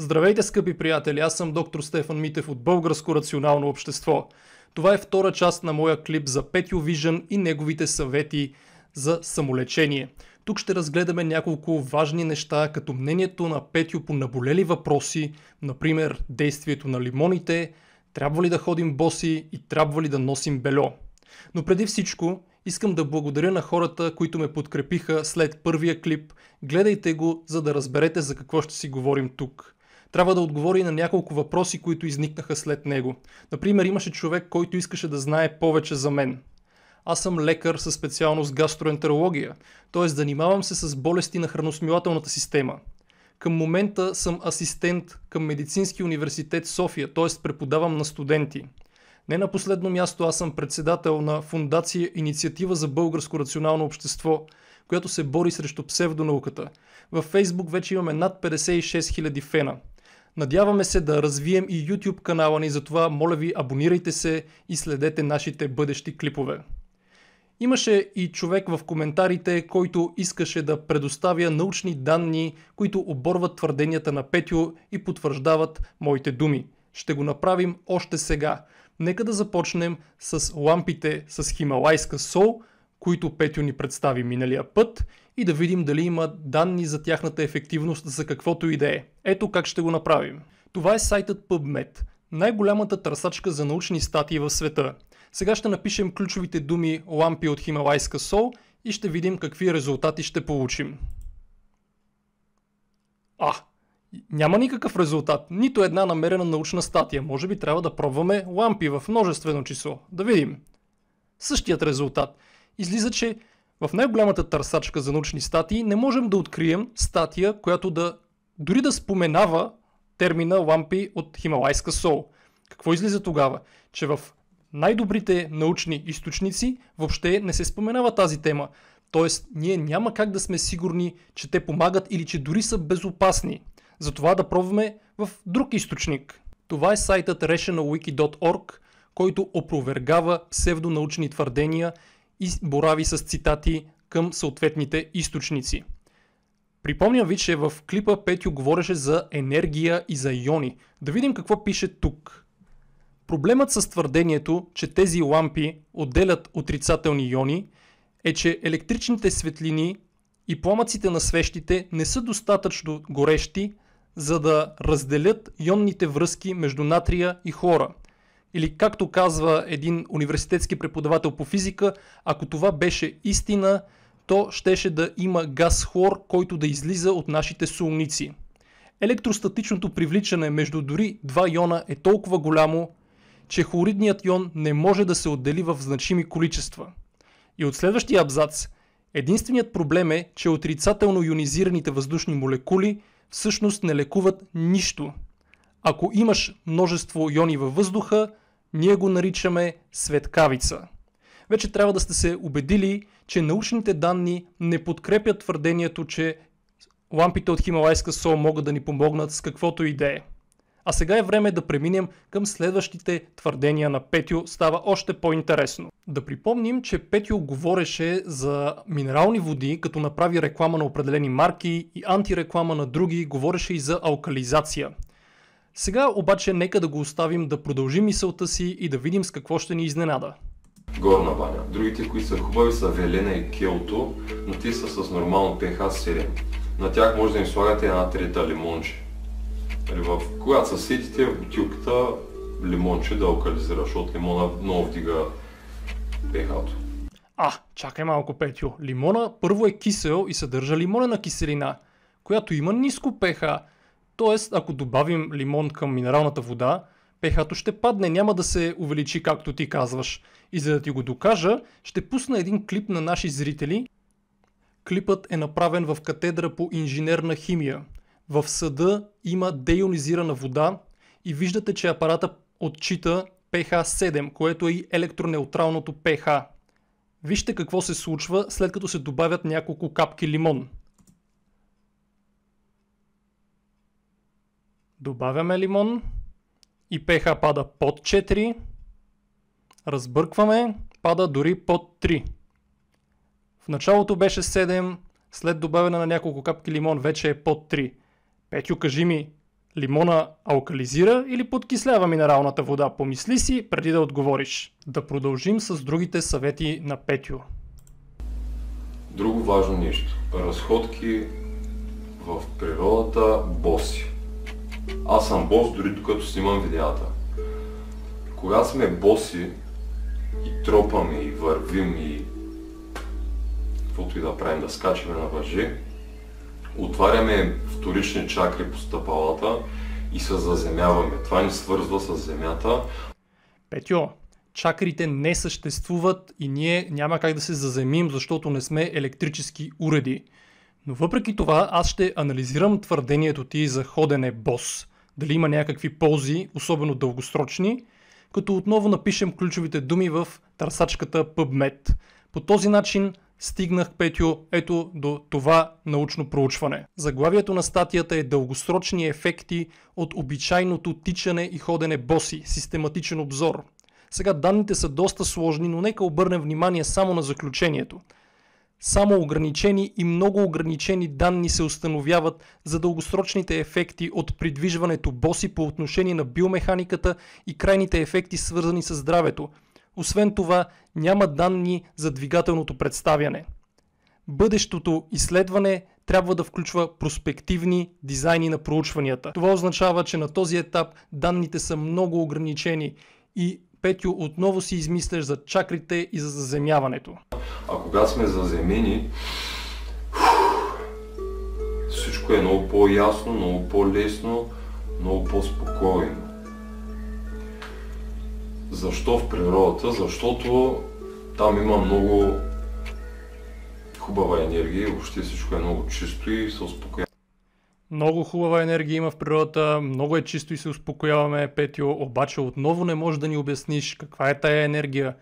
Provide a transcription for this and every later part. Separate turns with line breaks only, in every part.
Здравейте, скъпи приятели! Аз съм доктор Стефан Митев от Българско рационално общество. Това е втора част на моя клип за Петю Вижън и неговите съвети за самолечение. Тук ще разгледаме няколко важни неща, като мнението на Петю по наболели въпроси, например действието на лимоните, трябва ли да ходим боси и трябва ли да носим бельо. Но преди всичко, искам да благодаря на хората, които ме подкрепиха след първия клип. Гледайте го, за да разберете за какво ще си говорим тук трябва да отговори на няколко въпроси, които изникнаха след него. Например, имаше човек, който искаше да знае повече за мен. Аз съм лекар със специалност гастроентерология, т.е. занимавам се с болести на храносмилателната система. Към момента съм асистент към Медицински университет София, т.е. преподавам на студенти. Не на последно място аз съм председател на фундация Инициатива за българско рационално общество, която се бори срещу псевдонауката. Във Фейсбук вече имаме над 56 000 фена – Надяваме се да развием и YouTube канала ни, затова моля ви абонирайте се и следете нашите бъдещи клипове. Имаше и човек в коментарите, който искаше да предоставя научни данни, които оборват твърденията на Петю и потвърждават моите думи. Ще го направим още сега. Нека да започнем с лампите с хималайска сол, които Петю ни представи миналия път и да видим дали има данни за тяхната ефективност за каквото и да е. Ето как ще го направим. Това е сайтът PubMed, най-голямата търсачка за научни статии в света. Сега ще напишем ключовите думи лампи от хималайска сол и ще видим какви резултати ще получим. А, няма никакъв резултат, нито една намерена научна статия. Може би трябва да пробваме лампи в множествено число. Да видим. Същият резултат. Излиза, че в най-голямата търсачка за научни статии не можем да открием статия, която да дори да споменава термина лампи от хималайска сол. Какво излиза тогава? Че в най-добрите научни източници въобще не се споменава тази тема. Тоест, ние няма как да сме сигурни, че те помагат или че дори са безопасни. Затова да пробваме в друг източник. Това е сайтът rationalwiki.org, който опровергава псевдонаучни твърдения и борави с цитати към съответните източници. Припомням ви, че в клипа Петю говореше за енергия и за иони. Да видим какво пише тук. Проблемът с твърдението, че тези лампи отделят отрицателни иони, е, че електричните светлини и пламъците на свещите не са достатъчно горещи, за да разделят ионните връзки между натрия и хлора – или както казва един университетски преподавател по физика, ако това беше истина, то щеше да има газ хлор, който да излиза от нашите солници. Електростатичното привличане между дори два иона е толкова голямо, че хлоридният ион не може да се отдели в значими количества. И от следващия абзац, единственият проблем е, че отрицателно ионизираните въздушни молекули всъщност не лекуват нищо – ако имаш множество иони във въздуха, ние го наричаме светкавица. Вече трябва да сте се убедили, че научните данни не подкрепят твърдението, че лампите от хималайска сол могат да ни помогнат с каквото и да е. А сега е време да преминем към следващите твърдения на Петю. Става още по-интересно. Да припомним, че Петю говореше за минерални води, като направи реклама на определени марки и антиреклама на други, говореше и за алкализация. Сега обаче нека да го оставим да продължи мисълта си и да видим с какво ще ни изненада.
Горна баня. Другите, които са хубави са Велена и Келто, но те са с нормално pH 7. На тях може да им слагате една трета лимонче. Нали, в, когато се сетите в бутилката лимонче да алкализира, защото лимона много вдига pH-то.
А, чакай малко, Петю. Лимона първо е кисел и съдържа лимонена киселина, която има ниско pH. Тоест, ако добавим лимон към минералната вода, ph ще падне, няма да се увеличи както ти казваш. И за да ти го докажа, ще пусна един клип на наши зрители. Клипът е направен в катедра по инженерна химия. В съда има деионизирана вода и виждате, че апарата отчита pH 7, което е и електронеутралното pH. Вижте какво се случва след като се добавят няколко капки лимон. Добавяме лимон и pH пада под 4. Разбъркваме, пада дори под 3. В началото беше 7, след добавяне на няколко капки лимон вече е под 3. Петю, кажи ми, Лимона алкализира или подкислява минералната вода? Помисли си преди да отговориш. Да продължим с другите съвети на Петю.
Друго важно нещо. Разходки в природата боси. Аз съм бос дори докато снимам видеята. Кога сме боси и тропаме и вървим и каквото и да правим, да скачаме на въжи, отваряме вторични чакри по стъпалата и се заземяваме. Това ни свързва с земята.
Петьо, чакрите не съществуват и ние няма как да се заземим, защото не сме електрически уреди. Но въпреки това аз ще анализирам твърдението ти за ходене бос. Дали има някакви ползи, особено дългосрочни, като отново напишем ключовите думи в търсачката PubMed. По този начин стигнах, Петю, ето до това научно проучване. Заглавието на статията е Дългосрочни ефекти от обичайното тичане и ходене боси. Систематичен обзор. Сега данните са доста сложни, но нека обърнем внимание само на заключението. Само ограничени и много ограничени данни се установяват за дългосрочните ефекти от придвижването боси по отношение на биомеханиката и крайните ефекти свързани с здравето – освен това, няма данни за двигателното представяне. Бъдещото изследване трябва да включва проспективни дизайни на проучванията. Това означава, че на този етап данните са много ограничени и Петю отново си измисляш за чакрите и за заземяването.
А кога сме заземени, всичко е много по-ясно, много по-лесно, много по-спокойно. Защо в природата? Защото там има много хубава енергия и въобще всичко е много чисто и се успокоява.
Много хубава енергия има в природата, много е чисто и се успокояваме, Петио, обаче отново не можеш да ни обясниш каква е тая енергия.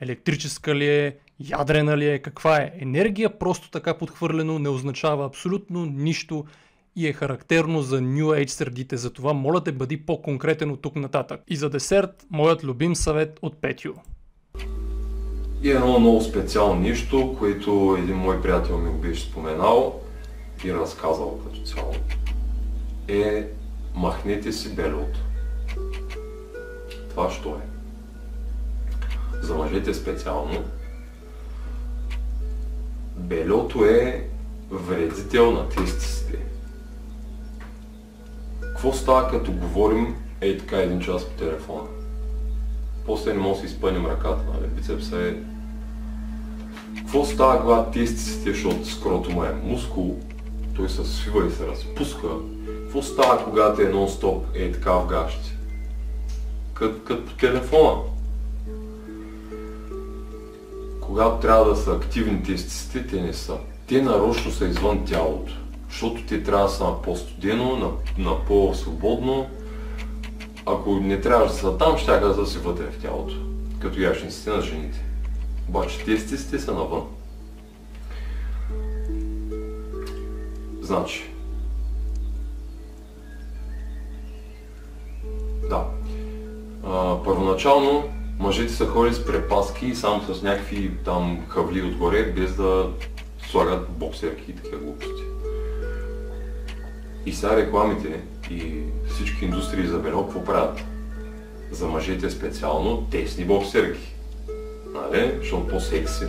Електрическа ли е, ядрена ли е, каква е. Енергия просто така подхвърлено не означава абсолютно нищо и е характерно за New Age средите, затова моля те бъди по-конкретен от тук нататък. И за десерт, моят любим съвет от Петю.
И едно много специално нещо, което един мой приятел ми го беше споменал и разказал като цяло, е махнете си белото. Това що е? За мъжете специално, белето е вредител на тестисите. Какво става като говорим ей така един час по телефона? После не може да си изпънем ръката, нали? Бицепса е... Какво става, когато тестисите, защото скрото е мускул, той се свива и се разпуска. Какво става, когато е нон-стоп е така в гащи? Като по телефона. Когато трябва да са активни тестисите, те не са. Те нарочно са извън тялото защото те трябва да са на по-студено, на, на по-свободно. Ако не трябва да са там, ще да си вътре в тялото, като яшниците на жените. Обаче тестите са навън. Значи, да. А, първоначално мъжете са ходили с препаски и само с някакви там хавли отгоре, без да слагат боксерки и такива глупости. И сега рекламите и всички индустрии за бело какво правят? За мъжете специално тесни боксерки. Нали? Защото по-секси.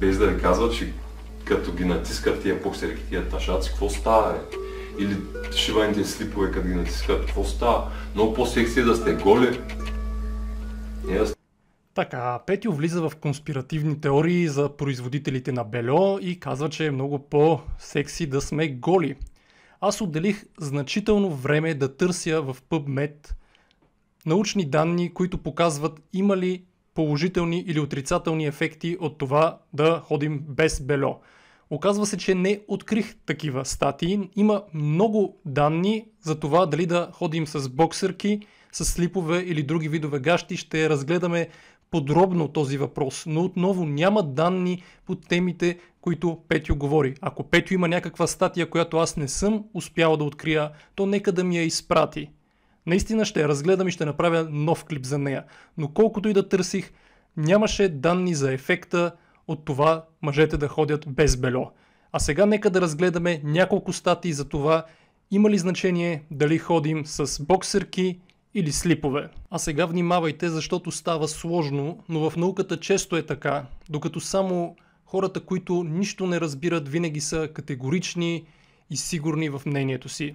Без да ви казват, че като ги натискат тия боксерки, тия ташаци, какво става? Е? Или шиваните слипове, като ги натискат, какво става? Много по-секси е да сте голи. Не да
така, Петио влиза в конспиративни теории за производителите на бельо и казва, че е много по-секси да сме голи. Аз отделих значително време да търся в PubMed научни данни, които показват има ли положителни или отрицателни ефекти от това да ходим без бельо. Оказва се, че не открих такива статии. Има много данни за това дали да ходим с боксерки, с слипове или други видове гащи. Ще разгледаме подробно този въпрос, но отново няма данни по темите, които Петю говори. Ако Петю има някаква статия, която аз не съм успял да открия, то нека да ми я изпрати. Наистина ще я разгледам и ще направя нов клип за нея. Но колкото и да търсих, нямаше данни за ефекта от това мъжете да ходят без бельо. А сега нека да разгледаме няколко статии за това има ли значение дали ходим с боксерки или слипове. А сега внимавайте, защото става сложно, но в науката често е така, докато само хората, които нищо не разбират, винаги са категорични и сигурни в мнението си.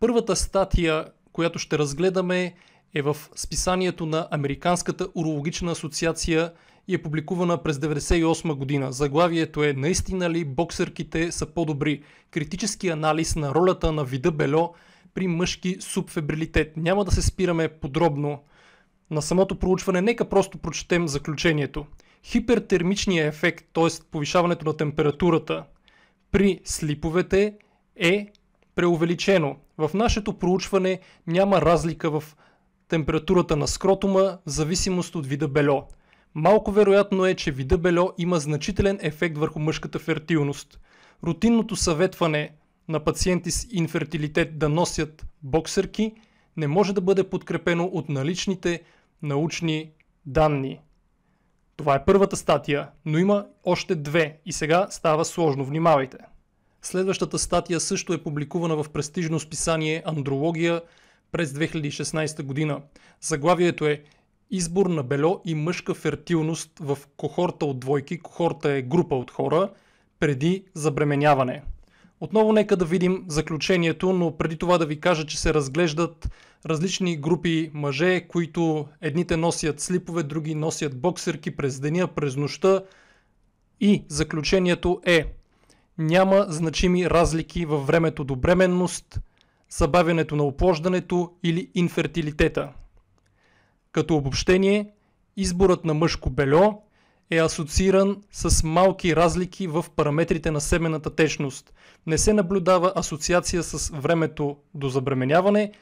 Първата статия, която ще разгледаме е в списанието на Американската урологична асоциация и е публикувана през 1998 година. Заглавието е Наистина ли боксерките са по-добри? Критически анализ на ролята на вида бело при мъжки субфебрилитет. Няма да се спираме подробно на самото проучване, нека просто прочетем заключението. Хипертермичният ефект, т.е. повишаването на температурата при слиповете е преувеличено. В нашето проучване няма разлика в температурата на скротума в зависимост от вида бельо. Малко вероятно е, че вида бельо има значителен ефект върху мъжката фертилност. Рутинното съветване на пациенти с инфертилитет да носят боксерки не може да бъде подкрепено от наличните научни данни. Това е първата статия, но има още две и сега става сложно. Внимавайте! Следващата статия също е публикувана в престижно списание Андрология през 2016 година. Заглавието е Избор на бельо и мъжка фертилност в кохорта от двойки. Кохорта е група от хора преди забременяване. Отново нека да видим заключението, но преди това да ви кажа, че се разглеждат различни групи мъже, които едните носят слипове, други носят боксерки през деня, през нощта. И заключението е няма значими разлики във времето до бременност, забавянето на оплождането или инфертилитета. Като обобщение, изборът на мъжко бельо е асоцииран с малки разлики в параметрите на семената течност. Не се наблюдава асоциация с времето до забременяване,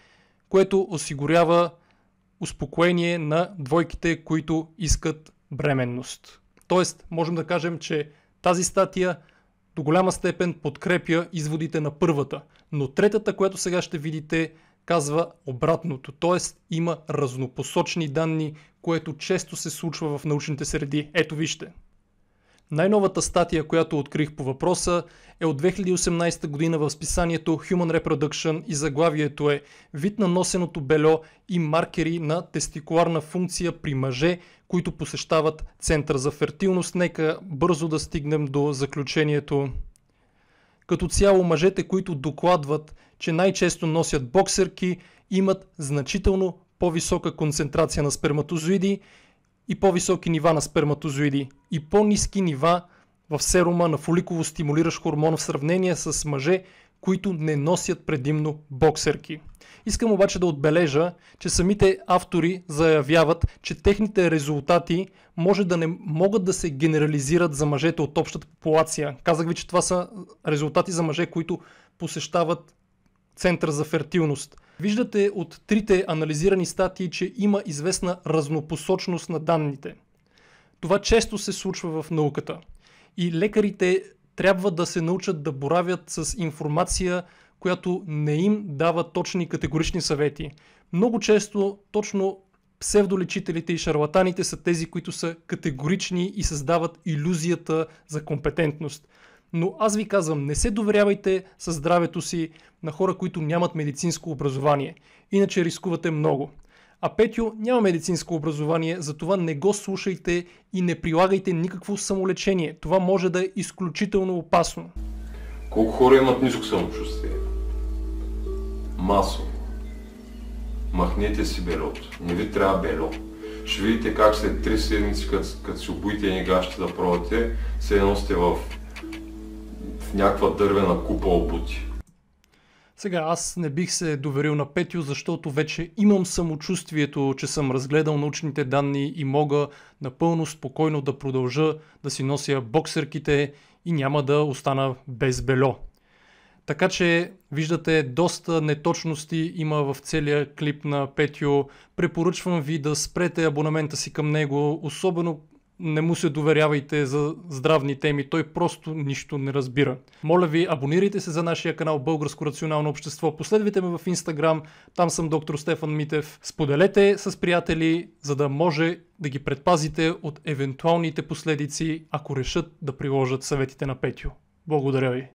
което осигурява успокоение на двойките, които искат бременност. Тоест, можем да кажем, че тази статия до голяма степен подкрепя изводите на първата, но третата, която сега ще видите, казва обратното, т.е. има разнопосочни данни, което често се случва в научните среди. Ето вижте. Най-новата статия, която открих по въпроса е от 2018 година в списанието Human Reproduction и заглавието е Вид на носеното бельо и маркери на тестикуларна функция при мъже, които посещават център за фертилност. Нека бързо да стигнем до заключението. Като цяло мъжете, които докладват, че най-често носят боксерки, имат значително по-висока концентрация на сперматозоиди и по-високи нива на сперматозоиди и по-низки нива в серума на фоликово стимулиращ хормон в сравнение с мъже, които не носят предимно боксерки. Искам обаче да отбележа, че самите автори заявяват, че техните резултати може да не могат да се генерализират за мъжете от общата популация. Казах ви, че това са резултати за мъже, които посещават център за фертилност. Виждате от трите анализирани статии, че има известна разнопосочност на данните. Това често се случва в науката. И лекарите трябва да се научат да боравят с информация, която не им дава точни категорични съвети. Много често точно псевдолечителите и шарлатаните са тези, които са категорични и създават иллюзията за компетентност. Но аз ви казвам, не се доверявайте със здравето си на хора, които нямат медицинско образование. Иначе рискувате много. А Петю няма медицинско образование, затова не го слушайте и не прилагайте никакво самолечение. Това може да е изключително опасно.
Колко хора имат ниско самочувствие? Масово. Махнете си белото. Не ви трябва бело. Ще видите как след 3 седмици, като, си обуите едни гащи да пробвате, се едно сте в, в някаква дървена купа обути.
Сега аз не бих се доверил на Петю, защото вече имам самочувствието, че съм разгледал научните данни и мога напълно спокойно да продължа да си нося боксерките и няма да остана без бельо. Така че виждате доста неточности има в целия клип на Петю. Препоръчвам ви да спрете абонамента си към него, особено не му се доверявайте за здравни теми, той просто нищо не разбира. Моля ви, абонирайте се за нашия канал Българско рационално общество, последвайте ме в Инстаграм, там съм доктор Стефан Митев. Споделете с приятели, за да може да ги предпазите от евентуалните последици, ако решат да приложат съветите на Петю. Благодаря ви.